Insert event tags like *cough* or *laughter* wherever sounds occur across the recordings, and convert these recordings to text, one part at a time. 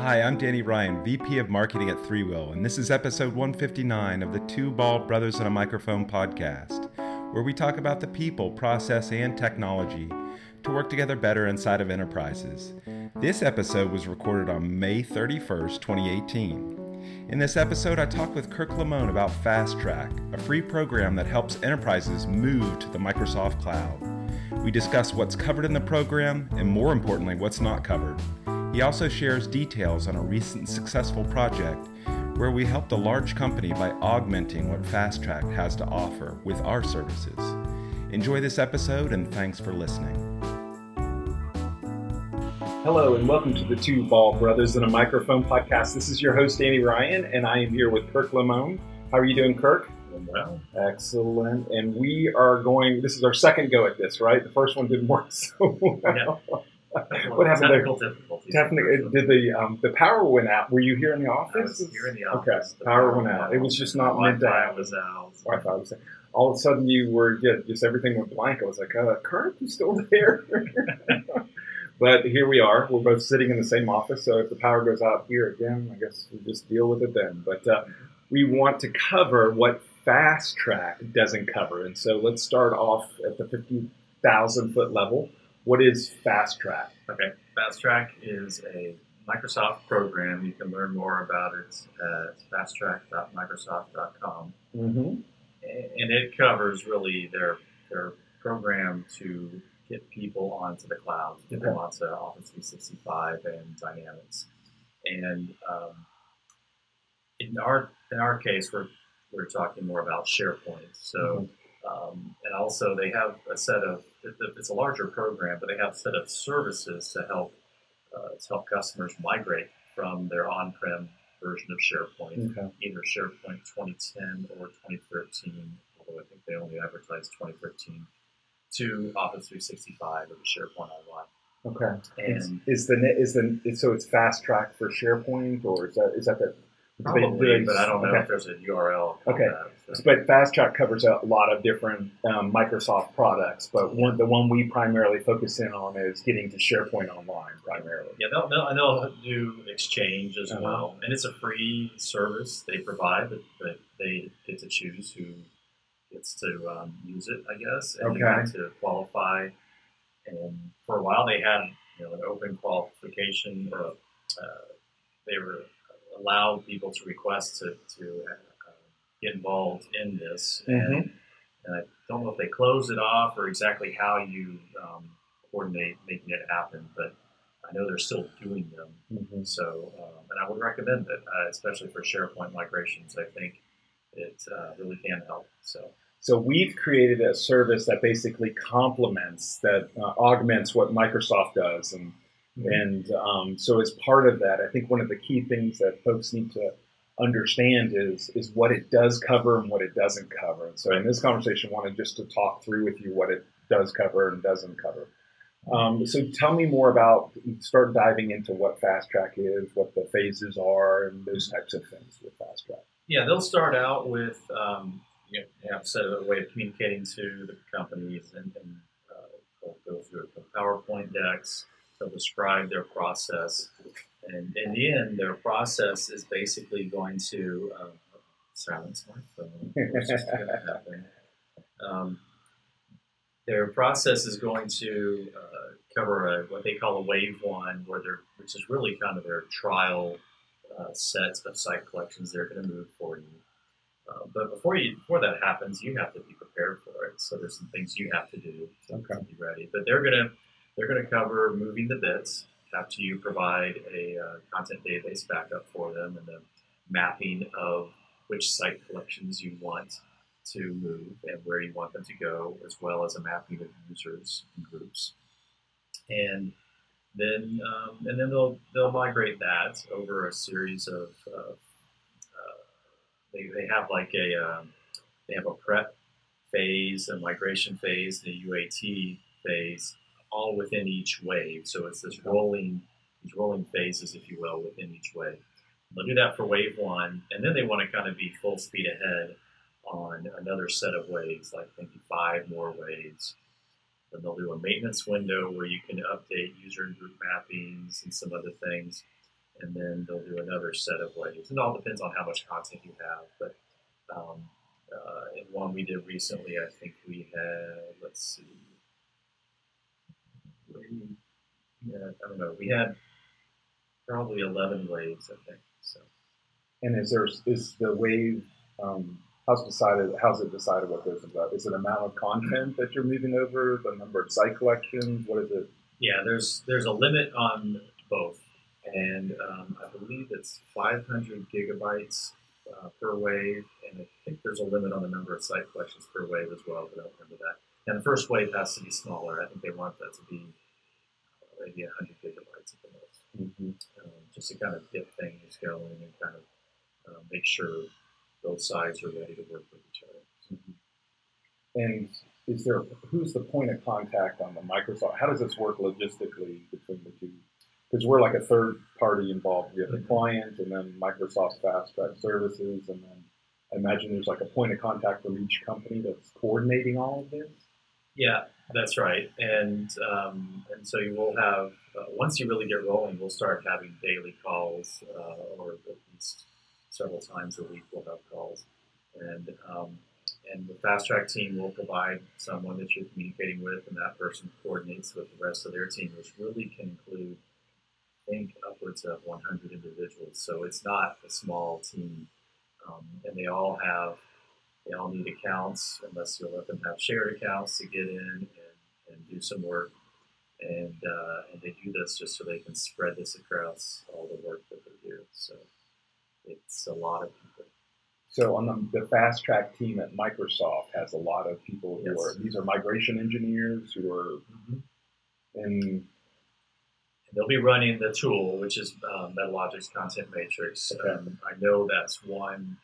Hi, I'm Danny Ryan, VP of Marketing at Three Threewill, and this is episode 159 of the Two Bald Brothers and a Microphone podcast, where we talk about the people, process, and technology to work together better inside of enterprises. This episode was recorded on May 31st, 2018. In this episode, I talk with Kirk Liemohn about Fast Track, a free program that helps enterprises move to the Microsoft Cloud. We discuss what's covered in the program and, more importantly, what's not covered. He also shares details on a recent successful project where we helped a large company by augmenting what Fast Track has to offer with our services. Enjoy this episode and thanks for listening. Hello, and welcome to the Two Bald Brothers in a Microphone podcast. This is your host, Danny Ryan, and I am here with Kirk Liemohn. How are you doing, Kirk? well. Excellent. And we are going, this is our second go at this, right? The first one didn't work *laughs* so well. Yeah. What happened Technical there? difficulties. Technically, did the um, the power went out? Were you here in the office? here in the Okay, office. The power went out. It was just not meant to happen. was out. Wi-Fi was all of a sudden you were yeah, just everything went blank. I was like, uh, Kurt, you still *laughs* there? but here we are. We're both sitting in the same office. So if the power goes out here again, I guess we just deal with it then. But uh, we want to cover what Fast Track doesn't cover, and so let's start off at the fifty thousand foot level. What is Fast Track? Okay. Fast Track is a Microsoft program. You can learn more about it at fasttrack.microsoft.com. Mm-hmm. And it covers really their their program to get people onto the cloud, get them onto Office 365 and Dynamics. And um, in our in our case, we're we're talking more about SharePoint. So, um, and also they have a set of it's a larger program, but they have a set of services to help uh, to help customers migrate from their on-prem version of SharePoint, Okay. either SharePoint 2010 or 2013. Although I think they only advertised 2013 to Office 365 or the SharePoint Online. Okay. Is, And is the is the so it's Fast Track for SharePoint, or is that is that the probably, but I don't know Okay. if there's a URL. Okay. that, so. But Fast Track covers a lot of different um, Microsoft products, but one, the one we primarily focus in on is getting to SharePoint Online primarily. Yeah, they'll, they'll, they'll do Exchange as Uh-huh. well, and it's a free service they provide, but, but they get to choose who gets to um, use it, I guess, and Okay. to qualify. And for a while, they had you know an open qualification, or uh, they were allowed people to request to to uh, get involved in this, and, and I don't know if they closed it off or exactly how you um, coordinate making it happen, but I know they're still doing them. Mhm. So, um, and I would recommend it, uh, especially for SharePoint migrations. I think it uh, really can help. So, So we've created a service that basically complements, that uh, augments what Microsoft does, and and um, so as part of that, I think one of the key things that folks need to understand is is what it does cover and what it doesn't cover. And so in this conversation, I wanted just to talk through with you what it does cover and doesn't cover. Um, so tell me more about start diving into what Fast Track is, what the phases are, and those types of things with Fast Track. yeah, they'll start out with um, you know, have set a way of communicating to the companies, and, and uh, go through the PowerPoint decks. They'll describe their process, and in the end, their process is basically going to uh, silence my phone. Um, their process is going to uh, cover a, what they call a wave one, where they're, which is really kind of their trial uh, set of site collections they're going to move for you. Uh, but before you before that happens, you have to be prepared for it. So there's some things you have to do to, Okay. to be ready. But they're gonna they're gonna cover moving the bits after you provide a uh, content database backup for them and the mapping of which site collections you want to move and where you want them to go, as well as a mapping of users and groups. And then um, and then they'll they'll migrate that over a series of uh, uh, they, they have like a um, they have a prep phase, a migration phase, a UAT phase, all within each wave. So it's this rolling these rolling phases, if you will, within each wave. They'll do that for wave one, and then they want to kind of be full speed ahead on another set of waves, like maybe five more waves. Then they'll do a maintenance window where you can update user and group mappings and some other things. and then they'll do another set of waves. It all depends on how much content you have, but um, uh, in one we did recently, I think we had let's see, had, I don't know, we had probably eleven waves, I think. So. And is there is the wave um, how's decided how's it decided what goes into that? Is it amount of content that you're moving over, the number of site collections? What is it? Yeah, there's there's a limit on both, and um, I believe it's 500 gigabytes uh, per wave, and I think there's a limit on the number of site collections per wave as well. But I don't remember that. And the first wave has to be smaller. I think they want that to be uh, maybe 100 gigabytes at the most, mm-hmm. um, just to kind of get things going and kind of uh, make sure both sides are ready to work with each other. Mm-hmm. And is there who's the point of contact on the Microsoft? How does this work logistically between the two? Because we're like a third party involved. We have the mm-hmm. client, and then Microsoft Fast Track Services, and then I imagine there's like a point of contact from each company that's coordinating all of this. Yeah, that's right. And um, and so you will have uh, once you really get rolling, we'll start having daily calls, uh, or at least several times a week we'll have calls, and um, and the fast track team will provide someone that you're communicating with, and that person coordinates with the rest of their team, which really can include, think, upwards of 100 individuals. So it's not a small team, um, and they all have they all need accounts, unless you'll let them have shared accounts to get in and, and do some work. And, uh, and they do this just so they can spread this across all the work that they do. So it's a lot of people. So on the, the fast track team at Microsoft has a lot of people who yes. are these are migration engineers who are mm-hmm. in. They'll be running the tool, which is um, Metalogix's Content Matrix. Okay. Um, I know that's one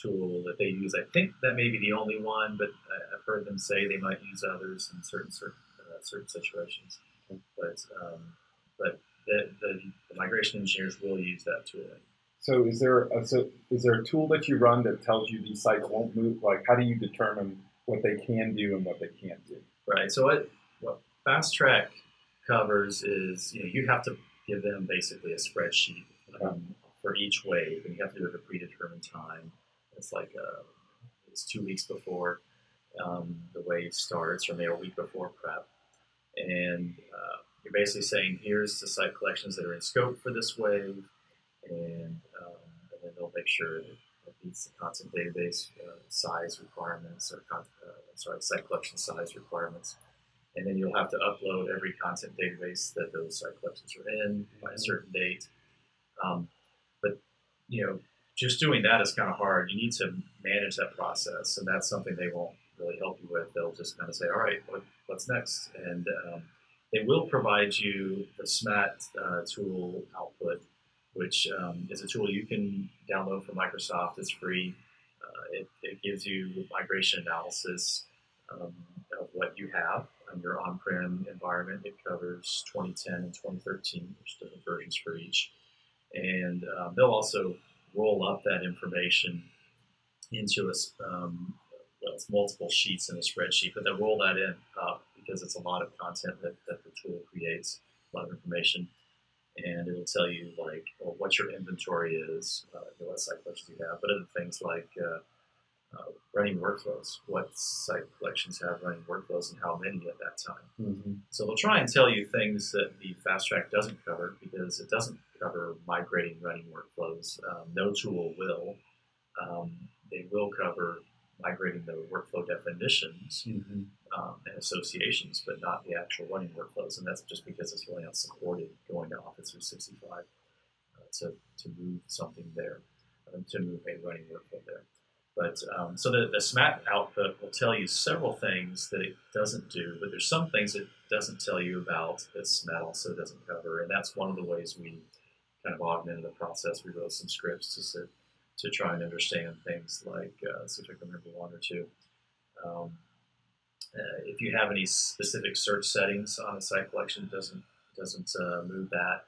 tool that they use. I think that may be the only one, but I've heard them say they might use others in certain certain, uh, certain situations. But um, but the, the, the, migration engineers will use that tool. So is there a, so is there a tool that you run that tells you these sites won't move? Like, how do you determine what they can do and what they can't do? Right. So what what Fast Track covers is you know you have to give them basically a spreadsheet um, for each wave, and you have to do it at a predetermined time. It's like uh, it's two weeks before um, the wave starts, or maybe a week before prep, and uh, you're basically saying here's the site collections that are in scope for this wave and, um, and then they'll make sure that it meets the content database uh, size requirements or con- uh, sorry site collection size requirements. And then you'll have to upload every content database that those site collections are in by a mm-hmm. certain date. Um, but you know, just doing that is kind of hard. You need to manage that process, and that's something they won't really help you with. They'll just kind of say, "All right, what, what's next?" And um, they will provide you the SMAT uh, tool output which um, is a tool you can download from Microsoft. It's free. Uh, it, it, gives you migration analysis um, of what you have on your on-prem environment. It covers 2010 and 2013. There's different versions for each, and um, they'll also roll up that information into a um, well, it's multiple sheets in a spreadsheet, but they'll roll that in uh, because it's a lot of content that, that the tool creates, a lot of information. And it'll tell you like well, what your inventory is, uh, what site collections you have, but other things like uh, uh, running workflows, what site collections have running workflows and how many at that time. Mm-hmm. So they'll try and tell you things that the fast track doesn't cover because it doesn't cover migrating running workflows. Um, no tool will. Um, they will cover migrating the workflow definitions mm-hmm. um, and associations, but not the actual running workflows. And that's just because it's really not supported going to Office 365 uh, to, to move something there, um, to move a running workflow there. But um, so the, the SMAT output will tell you several things that it doesn't do, but there's some things it doesn't tell you about that SMAT also doesn't cover. And that's one of the ways we kind of augmented the process. We wrote some scripts to to try and understand things like, uh, see if I can remember one or two. Um, uh, if you have any specific search settings on a site collection, doesn't doesn't uh, move that,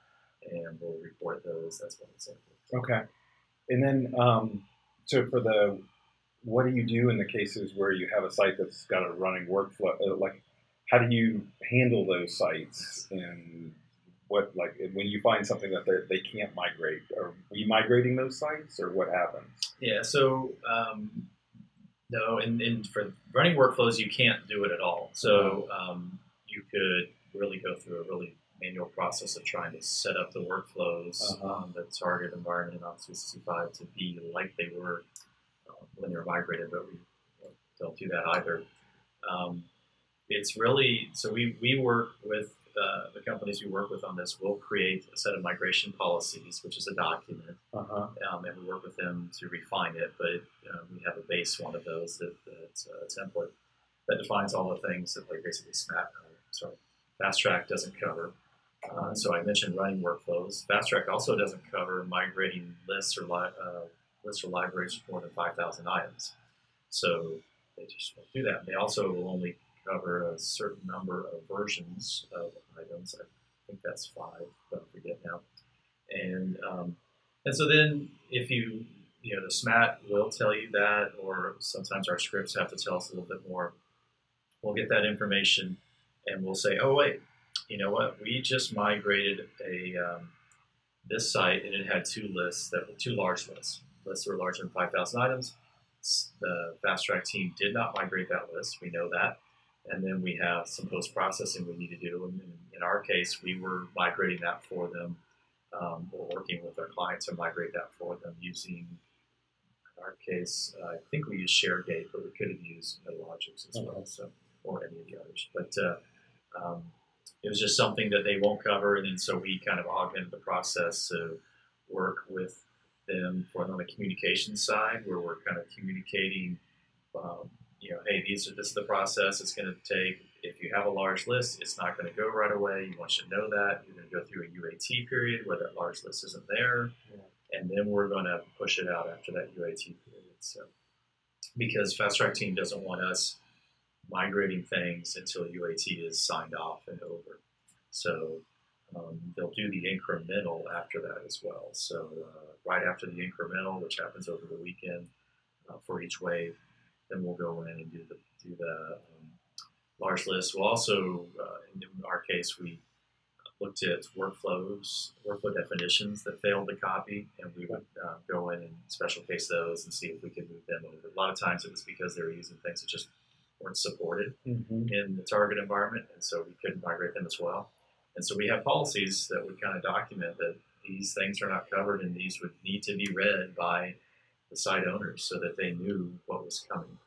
and we'll report those. That's one example. Okay, and then um, so for the what do you do in the cases where you have a site that's got a running workflow? Uh, like, how do you handle those sites and what like when you find something that they they can't migrate? Are we migrating those sites, or what happens? Yeah. So um, no, and, and for running workflows, you can't do it at all. So um, you could really go through a really manual process of trying to set up the workflows Uh-huh. on the target environment in Office 365 to be like they were uh, when they were migrated, but we don't do that either. Um, it's really so we, we work with uh, the companies we work with on this. We'll create a set of migration policies, which is a document Uh huh. um, and we work with them to refine it. But um, we have a base one of those that, that's a template that defines all the things that like basically SMAP, uh, sorry, Fast Track doesn't cover. Uh, so I mentioned running workflows. Fast Track also doesn't cover migrating lists or li- lists or libraries with more than five thousand items. So they just won't do that. They also will only cover a certain number of versions of items. I think that's five, but I forget now. And um, and so then, if you, you know, the SMAT will tell you that, or sometimes our scripts have to tell us a little bit more. We'll get that information and we'll say, oh, wait, you know what? We just migrated a um, this site and it had two lists that were two large lists. Lists were larger than 5,000 items. The fast track team did not migrate that list. We know that. And then we have some post processing we need to do. And in, our case, we were migrating that for them um, or working with our client to migrate that for them using, in our case, uh, I think we use ShareGate, but we could have used Logics as well, so or any of the others. But uh, um, it was just something that they won't cover, and then so we kind of augmented the process to work with them for on the communication side, where we're kind of communicating. Um, you know, hey, these are this is the process it's going to take. If you have a large list, it's not going to go right away. You want you to know that you're going to go through a UAT period where that large list isn't there, and then we're going to push it out after that UAT period. So, because Fast Track Team doesn't want us migrating things until UAT is signed off and over, so um, they'll do the incremental after that as well. So, uh, right after the incremental, which happens over the weekend uh, for each wave, then we'll go in and do the do the um, large list. We'll also, uh, in our case, we looked at workflows, workflow definitions that failed to copy, and we would uh, go in and special case those and see if we could move them over. A lot of times it was because they were using things that just weren't supported Mm-hmm. in the target environment, and so we couldn't migrate them as well. And so we have policies that would kind of document that these things are not covered, and these would need to be read by the site owners so that they knew what was coming.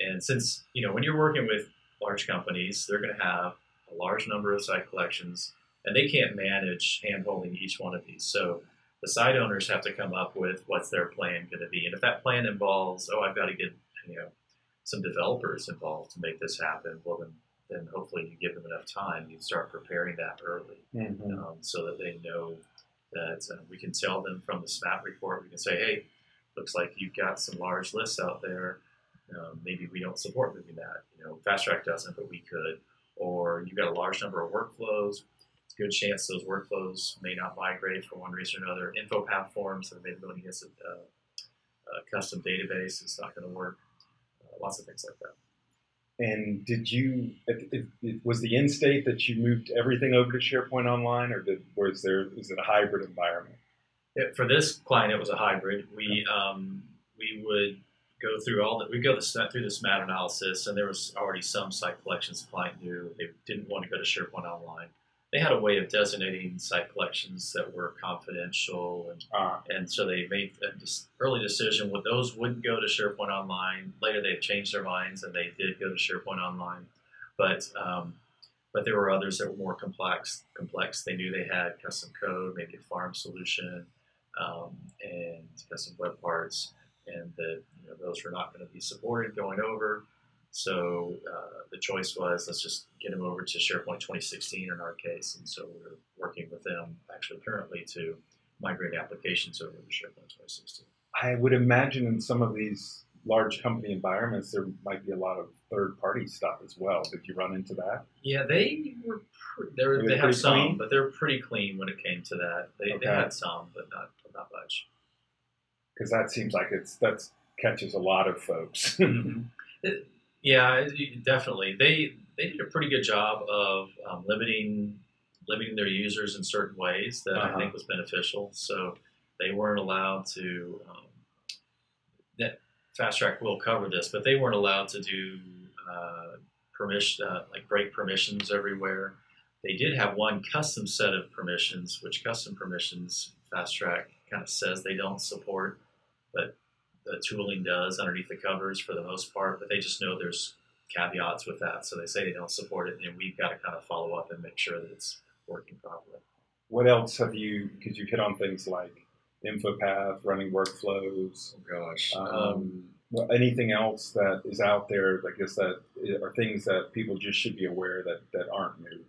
And since you know when you're working with large companies, they're going to have a large number of site collections, and they can't manage handholding each one of these. So the site owners have to come up with what's their plan going to be, and if that plan involves, oh, I've got to get you know some developers involved to make this happen, well then then hopefully you give them enough time. You start preparing that early Mm-hmm. um, so that they know that uh, we can tell them from the SMAT report. We can say, hey, looks like you've got some large lists out there. Um, maybe we don't support moving that. You know, Fast Track doesn't, but we could. Or you've got a large number of workflows. It's a good chance those workflows may not migrate for one reason or another. InfoPath forms that may be going against a, uh, a custom database. It's not going to work. Uh, lots of things like that. And did you? It, it, it, was the end state that you moved everything over to SharePoint Online, or did, was there? Is it a hybrid environment? For this client, it was a hybrid. We um, we would go through all that. We go the, through this SMAT analysis, and there was already some site collections the client knew they didn't want to go to SharePoint Online. They had a way of designating site collections that were confidential, and Uh, and so they made a dis- early decision. What those wouldn't go to SharePoint Online. Later, they've changed their minds, and they did go to SharePoint Online. But um, but there were others that were more complex. Complex. They knew they had custom code, maybe a farm solution, um, and custom web parts, and that you know, those were not going to be supported going over. So uh, the choice was let's just get them over to SharePoint 2016 in our case, and so we're working with them actually currently to migrate applications over to SharePoint 2016. I would imagine in some of these large company environments, there might be a lot of third-party stuff as well. Did you run into that? Yeah, they were. Pre- they, were, they they have some, clean? but they're pretty clean when it came to that. They, Okay. they had some, but not not much. Because that seems like it's that catches a lot of folks. *laughs* It- yeah, it- it- definitely. They they did a pretty good job of um, limiting limiting their users in certain ways that I Uh-huh. think was beneficial. So they weren't allowed to. Um, that Fast Track will cover this, but they weren't allowed to do uh, permission uh, like break permissions everywhere. They did have one custom set of permissions, which custom permissions Fast Track kind of says they don't support, but the tooling does underneath the covers for the most part. But they just know there's caveats with that, so they say they don't support it, and we've got to kind of follow up and make sure that it's working properly. What else have you? Because you hit on things like InfoPath, running workflows. Oh gosh. Um, well, anything else that is out there? I guess that are things that people just should be aware that that aren't new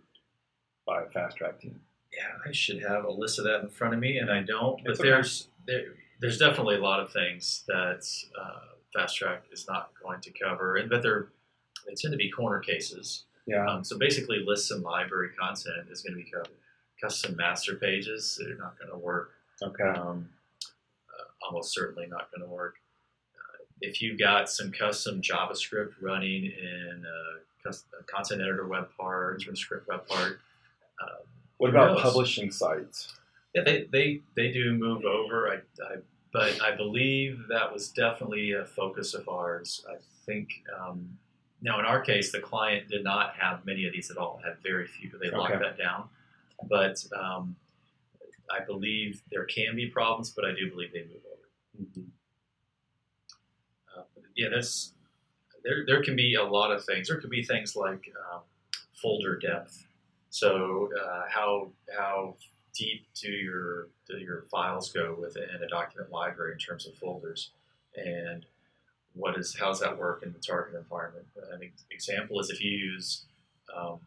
by a fast track team. Yeah, I should have a list of that in front of me, and I don't. But okay. there's there, there's definitely a lot of things that uh, Fast Track is not going to cover, and but they're they tend to be corner cases. Yeah. Um, so basically, lists and library content is going to be covered. Custom master pages they're not going to work. Okay. Um, uh, almost certainly not going to work. Uh, if you've got some custom JavaScript running in a, cus- a content editor web part or script web part. Uh, What about knows? publishing sites? Yeah, they, they, they do move over, I, I, but I believe that was definitely a focus of ours. I think, um, now in our case, the client did not have many of these at all, had very few. They locked Okay. that down. But um, I believe there can be problems, but I do believe they move over. Uh, yeah, that's there. There can be a lot of things. There could be things like um, folder depth. So uh, how how deep do your do your files go within a document library in terms of folders, and what is how does that work in the target environment? An example is if you use um,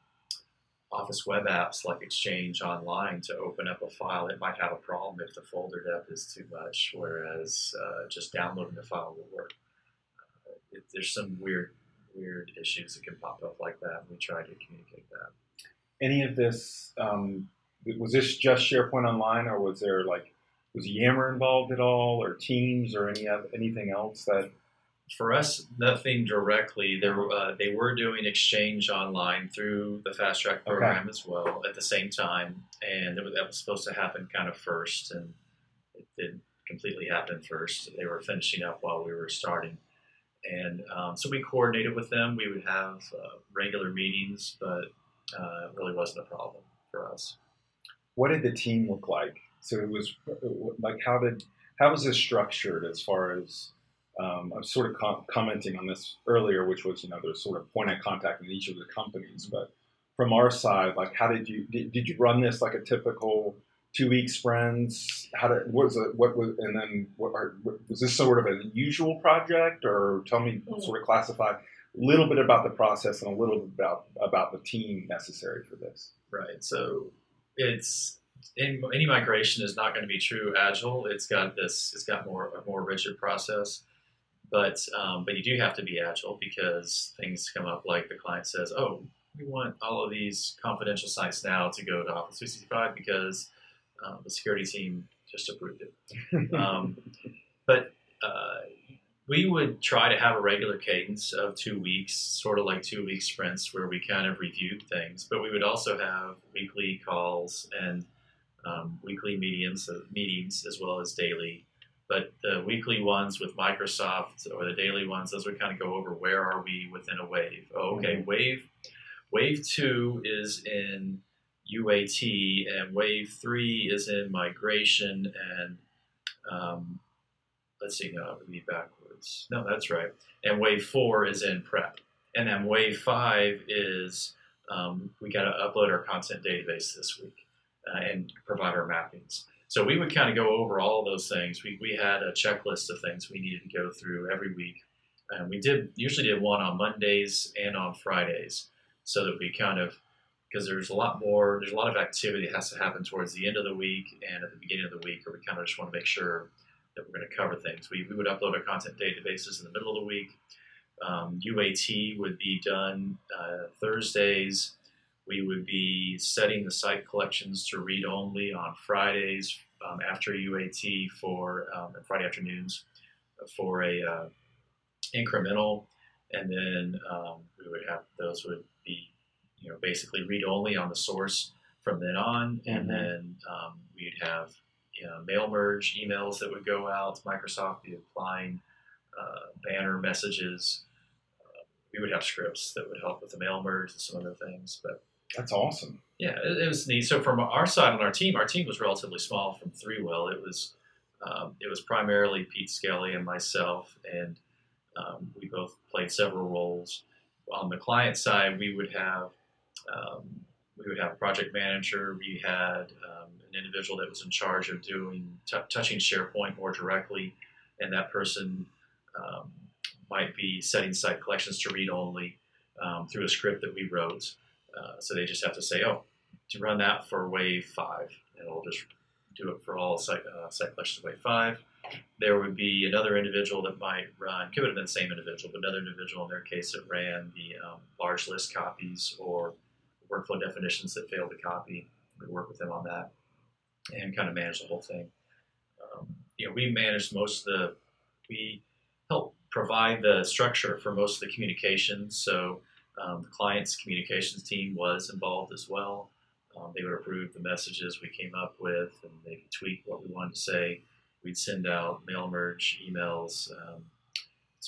Office web apps like Exchange Online to open up a file, it might have a problem if the folder depth is too much, whereas uh, just downloading the file will work. Uh, it, there's some weird weird issues that can pop up like that, and we try to communicate that. Any of this? Um, was this just SharePoint Online, or was there like was Yammer involved at all, or Teams, or any anything else that? For us, nothing directly. There, uh, they were doing Exchange Online through the Fast Track program as well at the same time, and that was, that was supposed to happen kind of first, and it didn't completely happen first. They were finishing up while we were starting, and um, so we coordinated with them. We would have uh, regular meetings, but uh, it really wasn't a problem for us. What did the team look like? So it was like how did how was this structured as far as um, I was sort of com- commenting on this earlier, which was you know there's sort of point of contact in each of the companies, but from our side, like how did you did, did you run this like a typical two week sprints? How did what was it? What was and then what are, was this sort of an unusual project, or tell me sort of classify a little bit about the process and a little bit about about the team necessary for this. Right. So it's any, any migration is not going to be true agile. It's got this. It's got more a more rigid process. But um, but you do have to be agile because things come up like the client says, "Oh, we want all of these confidential sites now to go to Office 365 because um, the security team just approved it." *laughs* um, but uh, we would try to have a regular cadence of two weeks, sort of like two week sprints where we kind of reviewed things. But we would also have weekly calls and um, weekly meetings, uh, meetings as well as daily. But the weekly ones with Microsoft or the daily ones, those would kind of go over where are we within a wave. Oh, okay, wave wave two is in UAT, and wave three is in migration, and um, let's see, no, it would be backwards. No, that's right. And wave four is in prep. And then wave five is um, we got to upload our content database this week uh, and provide our mappings. So we would kind of go over all those things. We, we had a checklist of things we needed to go through every week. And we did usually did one on Mondays and on Fridays so that we kind of because there's a lot more there's a lot of activity that has to happen towards the end of the week and at the beginning of the week or we kind of just want to make sure that we're going to cover things. We, we would upload our content databases in the middle of the week. Um, UAT would be done uh, Thursdays. We would be setting the site collections to read only on Fridays um, after UAT for um, Friday afternoons for a uh, incremental, and then um, we would have those would be you know basically read only on the source from then on, and Mhm. then um, we'd have you know, mail merge emails that would go out. Microsoft be applying uh, banner messages. Uh, we would have scripts that would help with the mail merge and some other things, but That's awesome. yeah, it, it was neat. So from our side on our team, our team was relatively small from ThreeWill. It was um, it was primarily Pete Skelly and myself, and um, we both played several roles. On the client side, we would have um, we would have a project manager. We had um, an individual that was in charge of doing t- touching SharePoint more directly, and that person um, might be setting site collections to read only um, through a script that we wrote. Uh, so they just have to say, oh, to run that for wave five, and it'll just do it for all site, uh, site collections wave five. There would be another individual that might run, could have been the same individual, but another individual in their case that ran the um, large list copies or workflow definitions that failed to copy. We'd work with them on that and kind of manage the whole thing. Um, you know, we managed most of the, we help provide the structure for most of the communications. So um, the client's communications team was involved as well. Um, they would approve the messages we came up with, and they could tweak what we wanted to say. We'd send out mail merge emails um,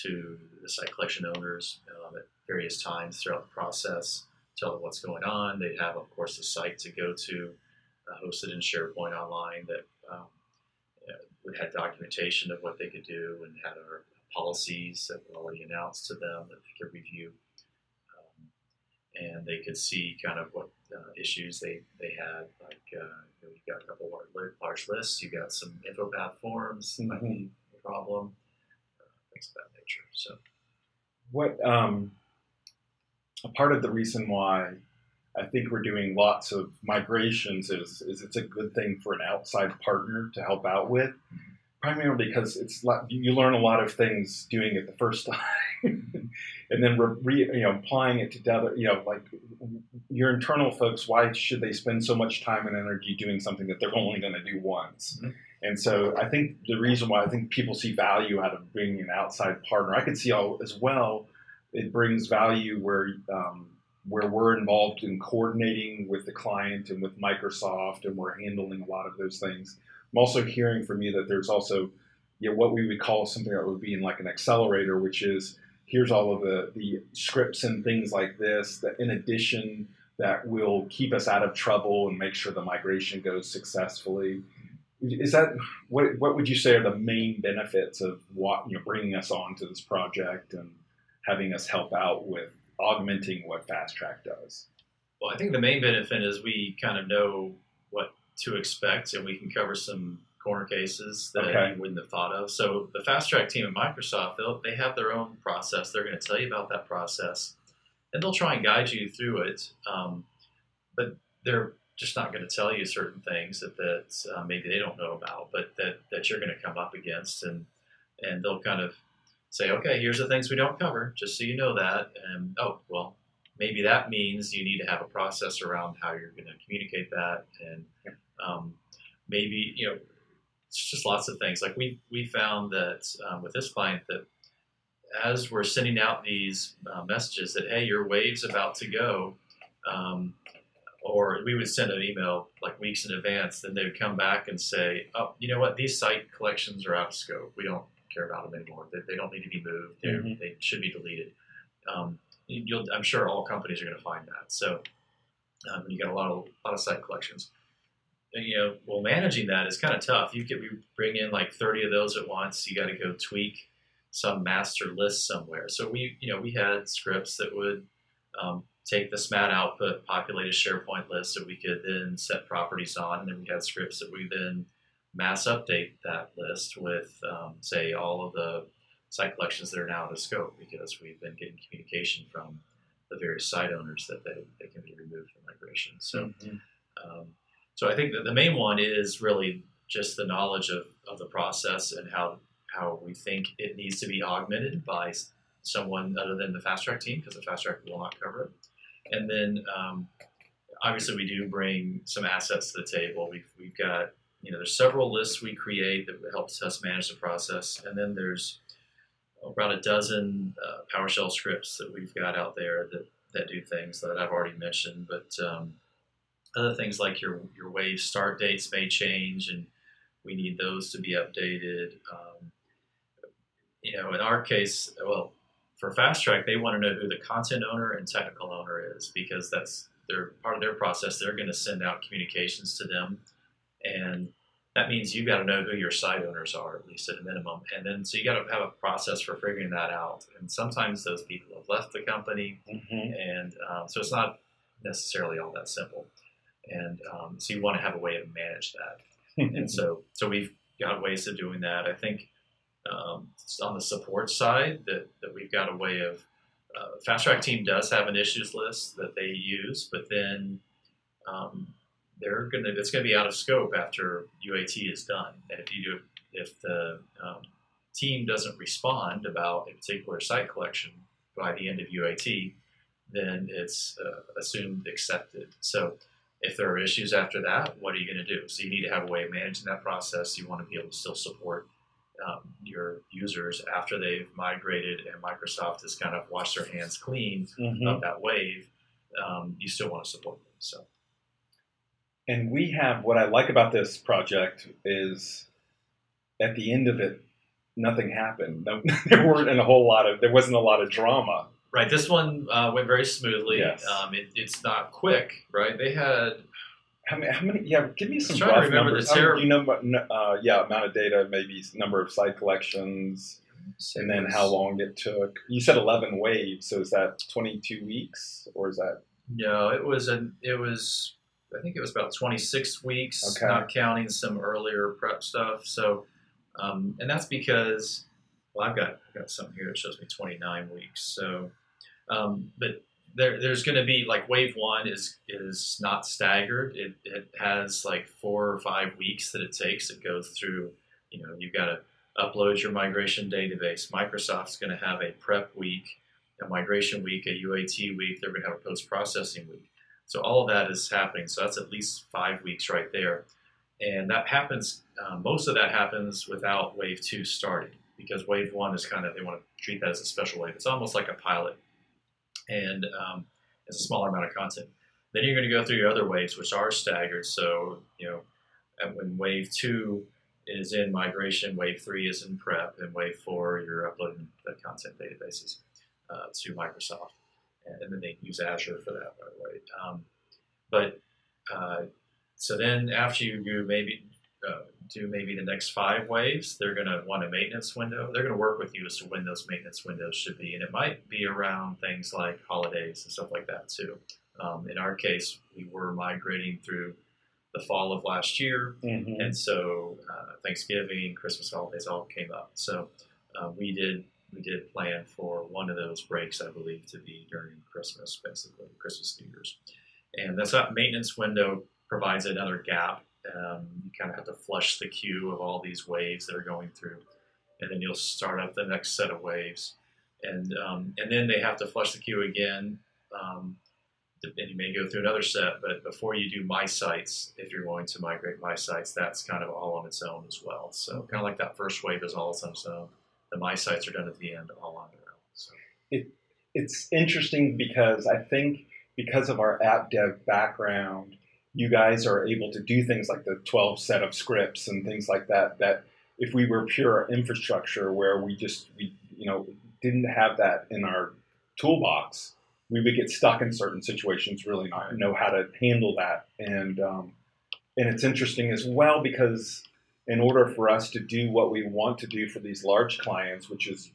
to the site collection owners um, at various times throughout the process, tell them what's going on. They'd have, of course, a site to go to, uh, hosted in SharePoint online that um, would have documentation of what they could do and had our policies that were already announced to them that they could review Um, and they could see kind of what uh, issues they, they had. Like uh, you know, you've got a couple large, large lists, you've got some infopath forms, might be a problem, uh, things of that nature. So What um, a part of the reason why I think we're doing lots of migrations is is it's a good thing for an outside partner to help out with. Primarily because it's you learn a lot of things doing it the first *laughs* time, and then re, you know applying it to other you know like your internal folks. Why should they spend so much time and energy doing something that they're only going to do once? Mhm. And so I think the reason why I think people see value out of bringing an outside partner, I could see all as well. It brings value where um, where we're involved in coordinating with the client and with Microsoft, and we're handling a lot of those things. I'm also hearing from you that there's also you know, what we would call something that would be in like an accelerator, which is here's all of the, the scripts and things like this that in addition that will keep us out of trouble and make sure the migration goes successfully. Is that what? What would you say are the main benefits of what you know bringing us on to this project and having us help out with augmenting what Fast Track does? Well, I think the main benefit is we kind of know what to expect, and we can cover some corner cases that Okay. you wouldn't have thought of. So the fast track team at Microsoft, they have their own process. They're going to tell you about that process, and they'll try and guide you through it. Um, but they're just not going to tell you certain things that that uh, maybe they don't know about, but that that you're going to come up against, and and they'll kind of say, okay, here's the things we don't cover, just so you know that, and oh well, maybe that means you need to have a process around how you're going to communicate that and um, maybe you know it's just lots of things. Like we we found that um, with this client that as we're sending out these uh, messages that hey your wave's about to go um, or we would send an email like weeks in advance then they would come back and say oh you know what? These site collections are out of scope. We don't care about them anymore they, they don't need to be moved Mhm. they should be deleted um, you'll, I'm sure all companies are going to find that. So um, you got a lot of lot of site collections. And, you know, well, managing that is kind of tough. You could we bring in like 30 of those at once. You got to go tweak some master list somewhere. So we, you know, we had scripts that would um, take the SMAT output, populate a SharePoint list that we could then set properties on, and then we had scripts that we then mass update that list with, um, say, all of the site collections that are now out of scope because we've been getting communication from the various site owners that they, they can be removed from migration. So, um, so I think that the main one is really just the knowledge of, of the process and how how we think it needs to be augmented by someone other than the fast track team because the fast track will not cover it. And then um, obviously we do bring some assets to the table. We've, we've got you know there's several lists we create that helps us manage the process, and then there's about a dozen uh, PowerShell scripts that we've got out there that, that do things that I've already mentioned. But um, other things like your your wave start dates may change, and we need those to be updated. Um, you know, in our case, well, for Fast Track, they want to know who the content owner and technical owner is because that's their part of their process. They're going to send out communications to them, and that means you've got to know who your site owners are at least at a minimum. And then so you got to have a process for figuring that out. And sometimes those people have left the company, Mm-hmm. and um, so it's not necessarily all that simple. And um, so you want to have a way to manage that and so *laughs* so we've got ways of doing that. I think um, on the support side that, that we've got a way of uh, Fast Track team does have an issues list that they use, but then um, they're gonna it's gonna be out of scope after UAT is done. And if you do if the um, team doesn't respond about a particular site collection by the end of UAT, then it's uh, assumed accepted. So if there are issues after that, what are you going to do? So you need to have a way of managing that process. You want to be able to still support um, your users after they've migrated and Microsoft has kind of washed their hands clean Mhm. of that wave. Um, you still want to support them. So And we have what I like about this project is at the end of it, nothing happened. No, *laughs* there weren't a whole lot of there wasn't a lot of drama. right, this one uh, went very smoothly. Yes. Um, it, it's not quick, right? They had How many? How many? Yeah, give me some rough remember the numbers. ter- How- you know, uh, yeah, amount of data, maybe number of site collections, and then how long it took. You said eleven waves, so is that twenty-two weeks, or is that? No, it was a it was I think it was about 26 weeks, Okay. not counting some earlier prep stuff. So, um, and that's because well, I've got I've got something here that shows me 29 weeks. So, um, but there there's going to be like wave one is is not staggered. It it has like four or five weeks that it takes. It goes through. You know, you've got to upload your migration database. Microsoft's going to have a prep week a migration week, a UAT week. They're going to have a post processing week. So all of that is happening. So that's at least five weeks right there, and that happens. Uh, most of that happens without wave two starting because wave one is kind of they want to treat that as a special wave. It's almost like a pilot, and um, it's a smaller amount of content. Then you're going to go through your other waves, which are staggered. So you know, when wave two is in migration, wave three is in prep, and wave four you're uploading the content databases uh, to Microsoft, and, then they use Azure for that, by the way. Um, but uh, so then after you, you maybe uh, do maybe the next five waves, they're going to want a maintenance window. They're going to work with you as to when those maintenance windows should be, and it might be around things like holidays and stuff like that too. Um, in our case, we were migrating through the fall of last year, Mhm. and so uh, Thanksgiving, Christmas holidays all came up. So uh, we did we did plan for one of those breaks, I believe, to be during Christmas, basically Christmas New Year's, and that's that maintenance window provides another gap. Um, you kind of have to flush the queue of all these waves that are going through, and then you'll start up the next set of waves, and um, and then they have to flush the queue again. Um, and you may go through another set, but before you do my sites, if you're going to migrate my sites, that's kind of all on its own as well. So kind of like that first wave is all on its own. The my sites are done at the end, all on their own. So it's interesting because I think because of our app dev background, you guys are able to do things like the 12 set of scripts and things like that. That if we were pure infrastructure where we just we you know didn't have that in our toolbox, we would get stuck in certain situations, really not know how to handle that. And um, and it's interesting as well because in order for us to do what we want to do for these large clients, which is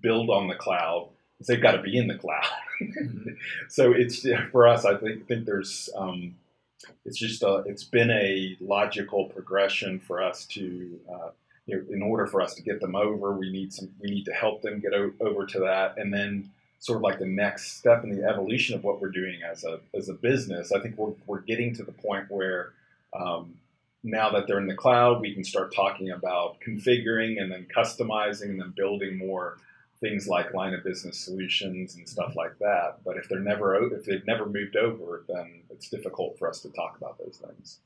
build on the cloud, they've got to be in the cloud. *laughs* so it's for us. I think think there's um, it's just a, it's been a logical progression for us to uh, you know, in order for us to get them over, we need some we need to help them get o- over to that, and then sort of like the next step in the evolution of what we're doing as a as a business. I think we're we're getting to the point where. Um, now that they're in the cloud, we can start talking about configuring and then customizing and then building more things like line of business solutions and stuff like that. But if they're never if they've never moved over, then it's difficult for us to talk about those things.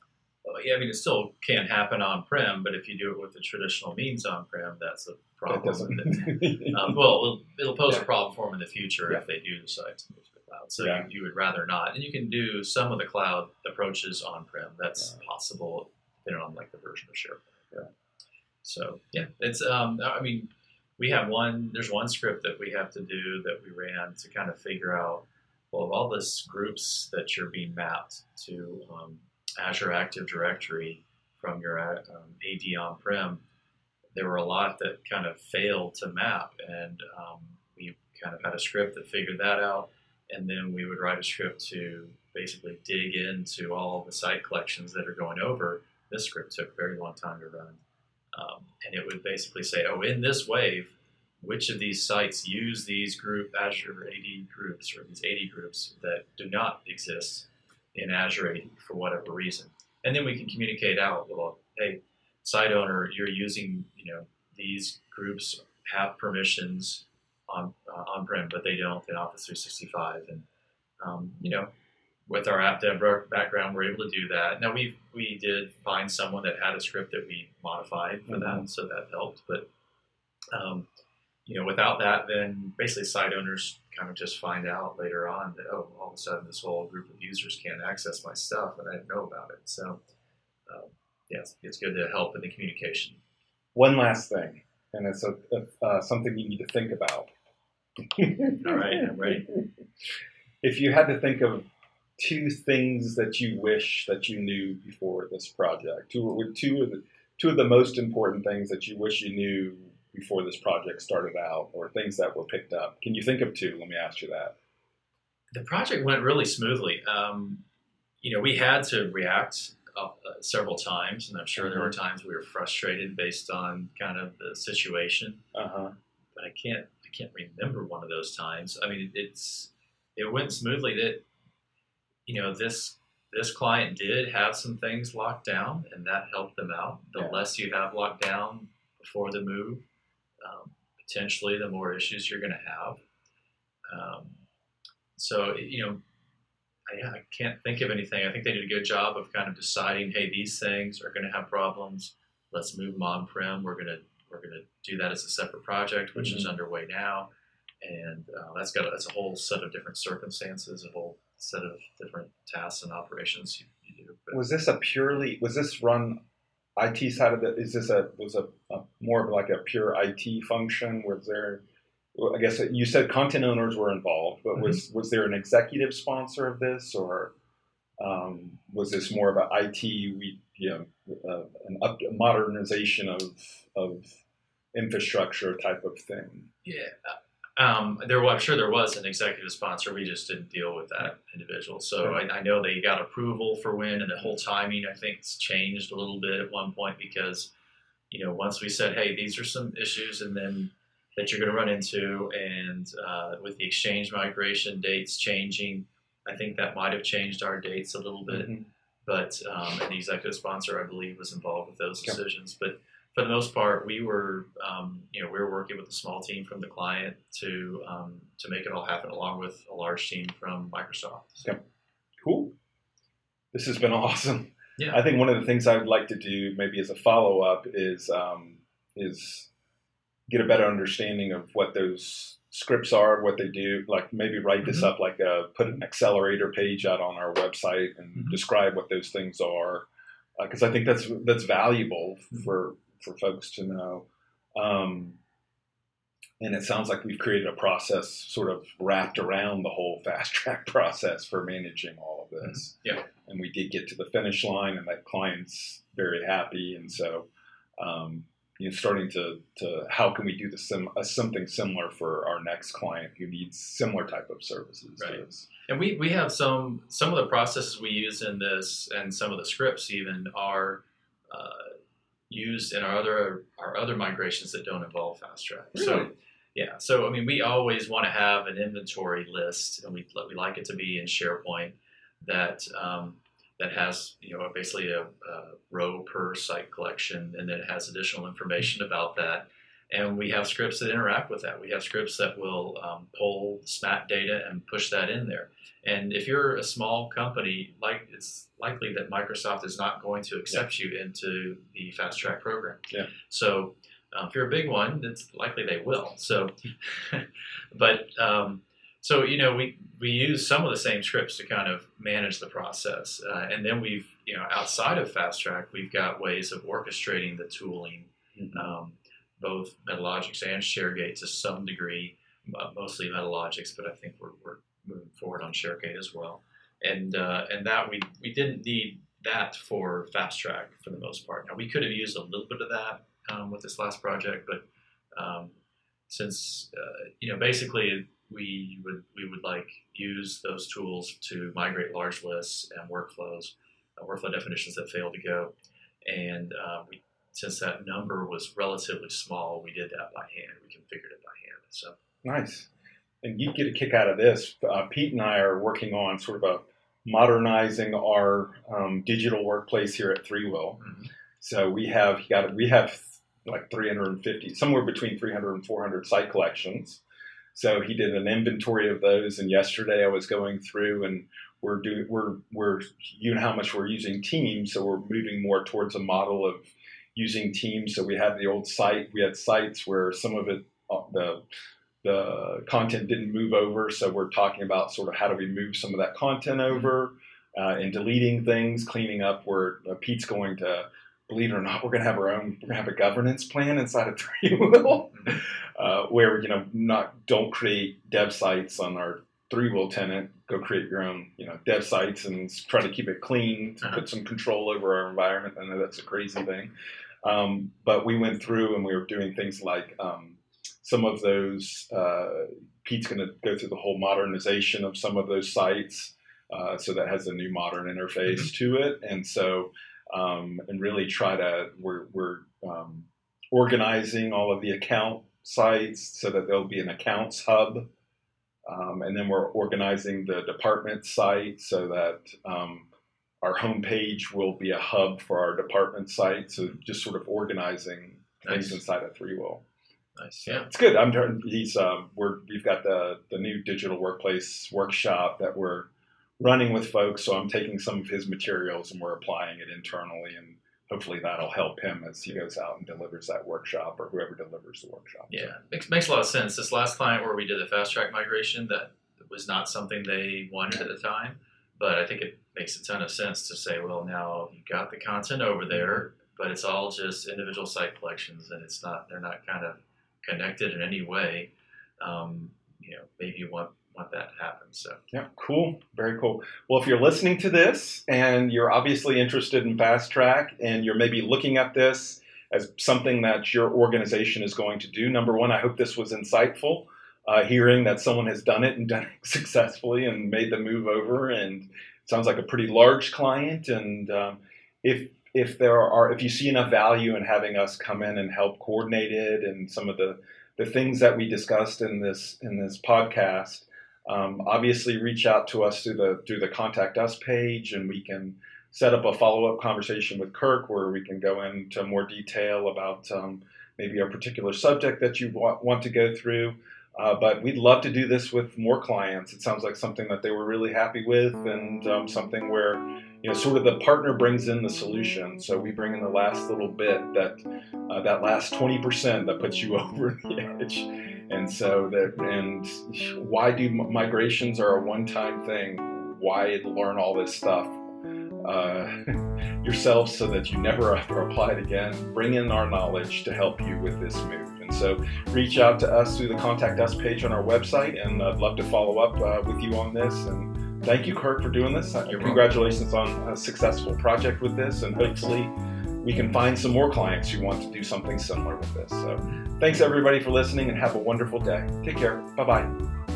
well, yeah, I mean, it still can happen on prem, but if you do it with the traditional means on prem, that's a That problem. doesn't. um, *laughs* well, it'll, it'll pose Yeah. a problem for them in the future Yeah. if they do decide to move to the cloud. So Yeah. you, you would rather not. And you can do some of the cloud approaches on prem. That's possible depending on like the version of SharePoint. Yeah. So yeah, it's um I mean we have one there's one script that we have to do that we ran to kind of figure out well of all this groups that you're being mapped to um, Azure Active Directory from your um, AD on-prem, there were a lot that kind of failed to map, and um, we kind of had a script that figured that out, and then we would write a script to basically dig into all the site collections that are going over. This script took a very long time to run, um, and it would basically say, "Oh, in this wave, which of these sites use these group Azure AD groups or these AD groups that do not exist in Azure AD for whatever reason?" And then we can communicate out, well, hey, site owner, you're using, you know, these groups have permissions on uh, on-prem, but they don't in Office 365. And um, you know, with our app dev background, we're able to do that. Now we we did find someone that had a script that we modified for Mhm. that, so that helped. But um, you know, without that, then basically site owners kind of just find out later on that oh, all of a sudden this whole group of users can't access my stuff, and I didn't know about it. So um, yeah, it's, it's good to help in the communication. One last thing, and it's a, a, uh, something you need to think about. All right, I'm ready. *laughs* If you had to think of two things that you wish that you knew before this project, two, two of the two of the most important things that you wish you knew before this project started out, or things that were picked up. Can you think of two? Let me ask you that. the project went really smoothly. Um, you know, we had to react uh, several times, and I'm sure there were times we were frustrated based on kind of the situation. Uh huh. But I can't, I can't remember one of those times. I mean, it's it went smoothly. That you know, this this client did have some things locked down, and that helped them out. The Yeah. less you have locked down before the move, um, potentially the more issues you're going to have. Um, so you know, I, I can't think of anything. I think they did a good job of kind of deciding, hey, these things are going to have problems. Let's move them on prem. We're gonna we're gonna do that as a separate project, which is underway now, and uh, that's got a, that's a whole set of different circumstances, a whole set of different tasks and operations you, you do. But Was this a purely? Was this run? IT side of it is this a was a, a more of like a pure IT function? Was there? I guess you said content owners were involved, but was was there an executive sponsor of this, or um, was this more of an IT we you know uh, an app modernization of of infrastructure type of thing? yeah, um, there I'm sure there was an executive sponsor. We just didn't deal with that individual. So I, I know they got approval for when, and the whole timing I think it's changed a little bit at one point because you know once we said, hey, these are some issues, and then that you're going to run into, and uh, with the exchange migration dates changing, I think that might have changed our dates a little bit. Mhm. But um, and the executive sponsor, I believe, was involved with those Okay. decisions. But for the most part, we were, um, you know, we were working with a small team from the client to um, to make it all happen, along with a large team from Microsoft. So, Cool. This has been *laughs* awesome. Yeah. I think one of the things I would like to do, maybe as a follow up, is um, is get a better understanding of what those scripts are, what they do. Like maybe write this Mhm. up, like a, put an accelerator page out on our website and Mhm. describe what those things are, because I think that's that's valuable Mhm. for for folks to know. Um, and it sounds like we've created a process sort of wrapped around the whole fast *laughs* track process for managing all of this. Yeah. And we did get to the finish line, and that client's very happy. And so, um, you know, starting to, to how can we do the sim, uh, something similar for our next client who needs similar type of services? Right. And we, we have some some of the processes we use in this, and some of the scripts even are uh, used in our other our other migrations that don't involve fast track. So Really? yeah, so I mean, we always want to have an inventory list, and we we like it to be in SharePoint that um, that has you know basically a, a row per site collection, and then it has additional information about that. And we have scripts that interact with that. We have scripts that will um, pull SMAT data and push that in there. And if you're a small company, like it's likely that Microsoft is not going to accept you into the fast track program. Yeah. So um, if you're a big one, it's likely they will. So, *laughs* but um, So you know, we we use some of the same scripts to kind of manage the process, uh, and then we've you know outside of Fast Track, we've got ways of orchestrating the tooling, Mhm. um, both Metalogix and ShareGate to some degree, uh, mostly Metalogix, but I think we're, we're moving forward on ShareGate as well. And uh, and that we we didn't need that for Fast Track for the most part. Now we could have used a little bit of that um, with this last project, but um, since uh, you know basically we would we would like use those tools to migrate large lists and workflows, uh, workflow definitions that fail to go, and uh, we, since that number was relatively small, we did that by hand. We configured it by hand. So Nice. And you get a kick out of this. Uh, Pete and I are working on sort of a modernizing our um, digital workplace here at ThreeWill. Mhm. So we have got we have like 350, somewhere between 300 and 400 site collections. So he did an inventory of those, and yesterday I was going through and we're doing we're we're you know how much we're using Teams, so we're moving more towards a model of using Teams. So we had the old site, we had sites where some of it uh, the the content didn't move over, so we're talking about sort of how do we move some of that content over uh, and deleting things, cleaning up. Where uh, Pete's going to, believe it or not, we're going to have our own. We're going to have a governance plan inside of *laughs* ThreeWill, uh, where you know not don't create dev sites on our ThreeWill tenant. Go create your own, you know, dev sites and try to keep it clean. To Uh-huh. Put some control over our environment. I know that's a crazy thing, um, but we went through and we were doing things like. Um, some of those, uh, Pete's going to go through the whole modernization of some of those sites. Uh, so that has a new modern interface to it. And so, um, and really try to, we're, we're um, organizing all of the account sites so that there'll be an accounts hub. Um, and then we're organizing the department site so that um, our homepage will be a hub for our department site. So just sort of organizing things inside of ThreeWill. nice, yeah. It's good. I'm he's um, we're we've got the the new digital workplace workshop that we're running with folks. So I'm taking some of his materials and we're applying it internally, and hopefully that'll help him as he goes out and delivers that workshop or whoever delivers the workshop. Yeah, makes, makes a lot of sense. This last client where we did the fast track migration, that was not something they wanted at the time, but I think it makes a ton of sense to say, well, now you've got the content over there, but it's all just individual site collections, and it's not they're not kind of connected in any way. Um, you know, maybe you want want that to happen. So Yeah, cool. Very cool. Well, if you're listening to this and you're obviously interested in Fast Track and you're maybe looking at this as something that your organization is going to do, number one, I hope this was insightful. Uh, hearing that someone has done it and done it *laughs* successfully and made the move over, and sounds like a pretty large client. And um, if if there are if you see enough value in having us come in and help coordinate it and some of the the things that we discussed in this in this podcast, um, obviously reach out to us through the through the contact us page, and we can set up a follow up conversation with Kirk where we can go into more detail about um, maybe a particular subject that you want, want to go through. Uh, but we'd love to do this with more clients. It sounds like something that they were really happy with, and um, something where you know, sort of the partner brings in the solution. So we bring in the last little bit that uh, that last twenty percent that puts you *laughs* over the edge. And so that, and why do m- migrations are a one-time thing? Why learn all this stuff uh, *laughs* yourself so that you never have to apply it again? Bring in our knowledge to help you with this move. And so reach out to us through the contact us page on our website, and I'd love to follow up uh, with you on this. And thank you, Kirk, for doing this. You're Congratulations on a successful project with this, and hopefully we can find some more clients who want to do something similar with this. So thanks everybody for listening, and have a wonderful day. Take care. Bye bye.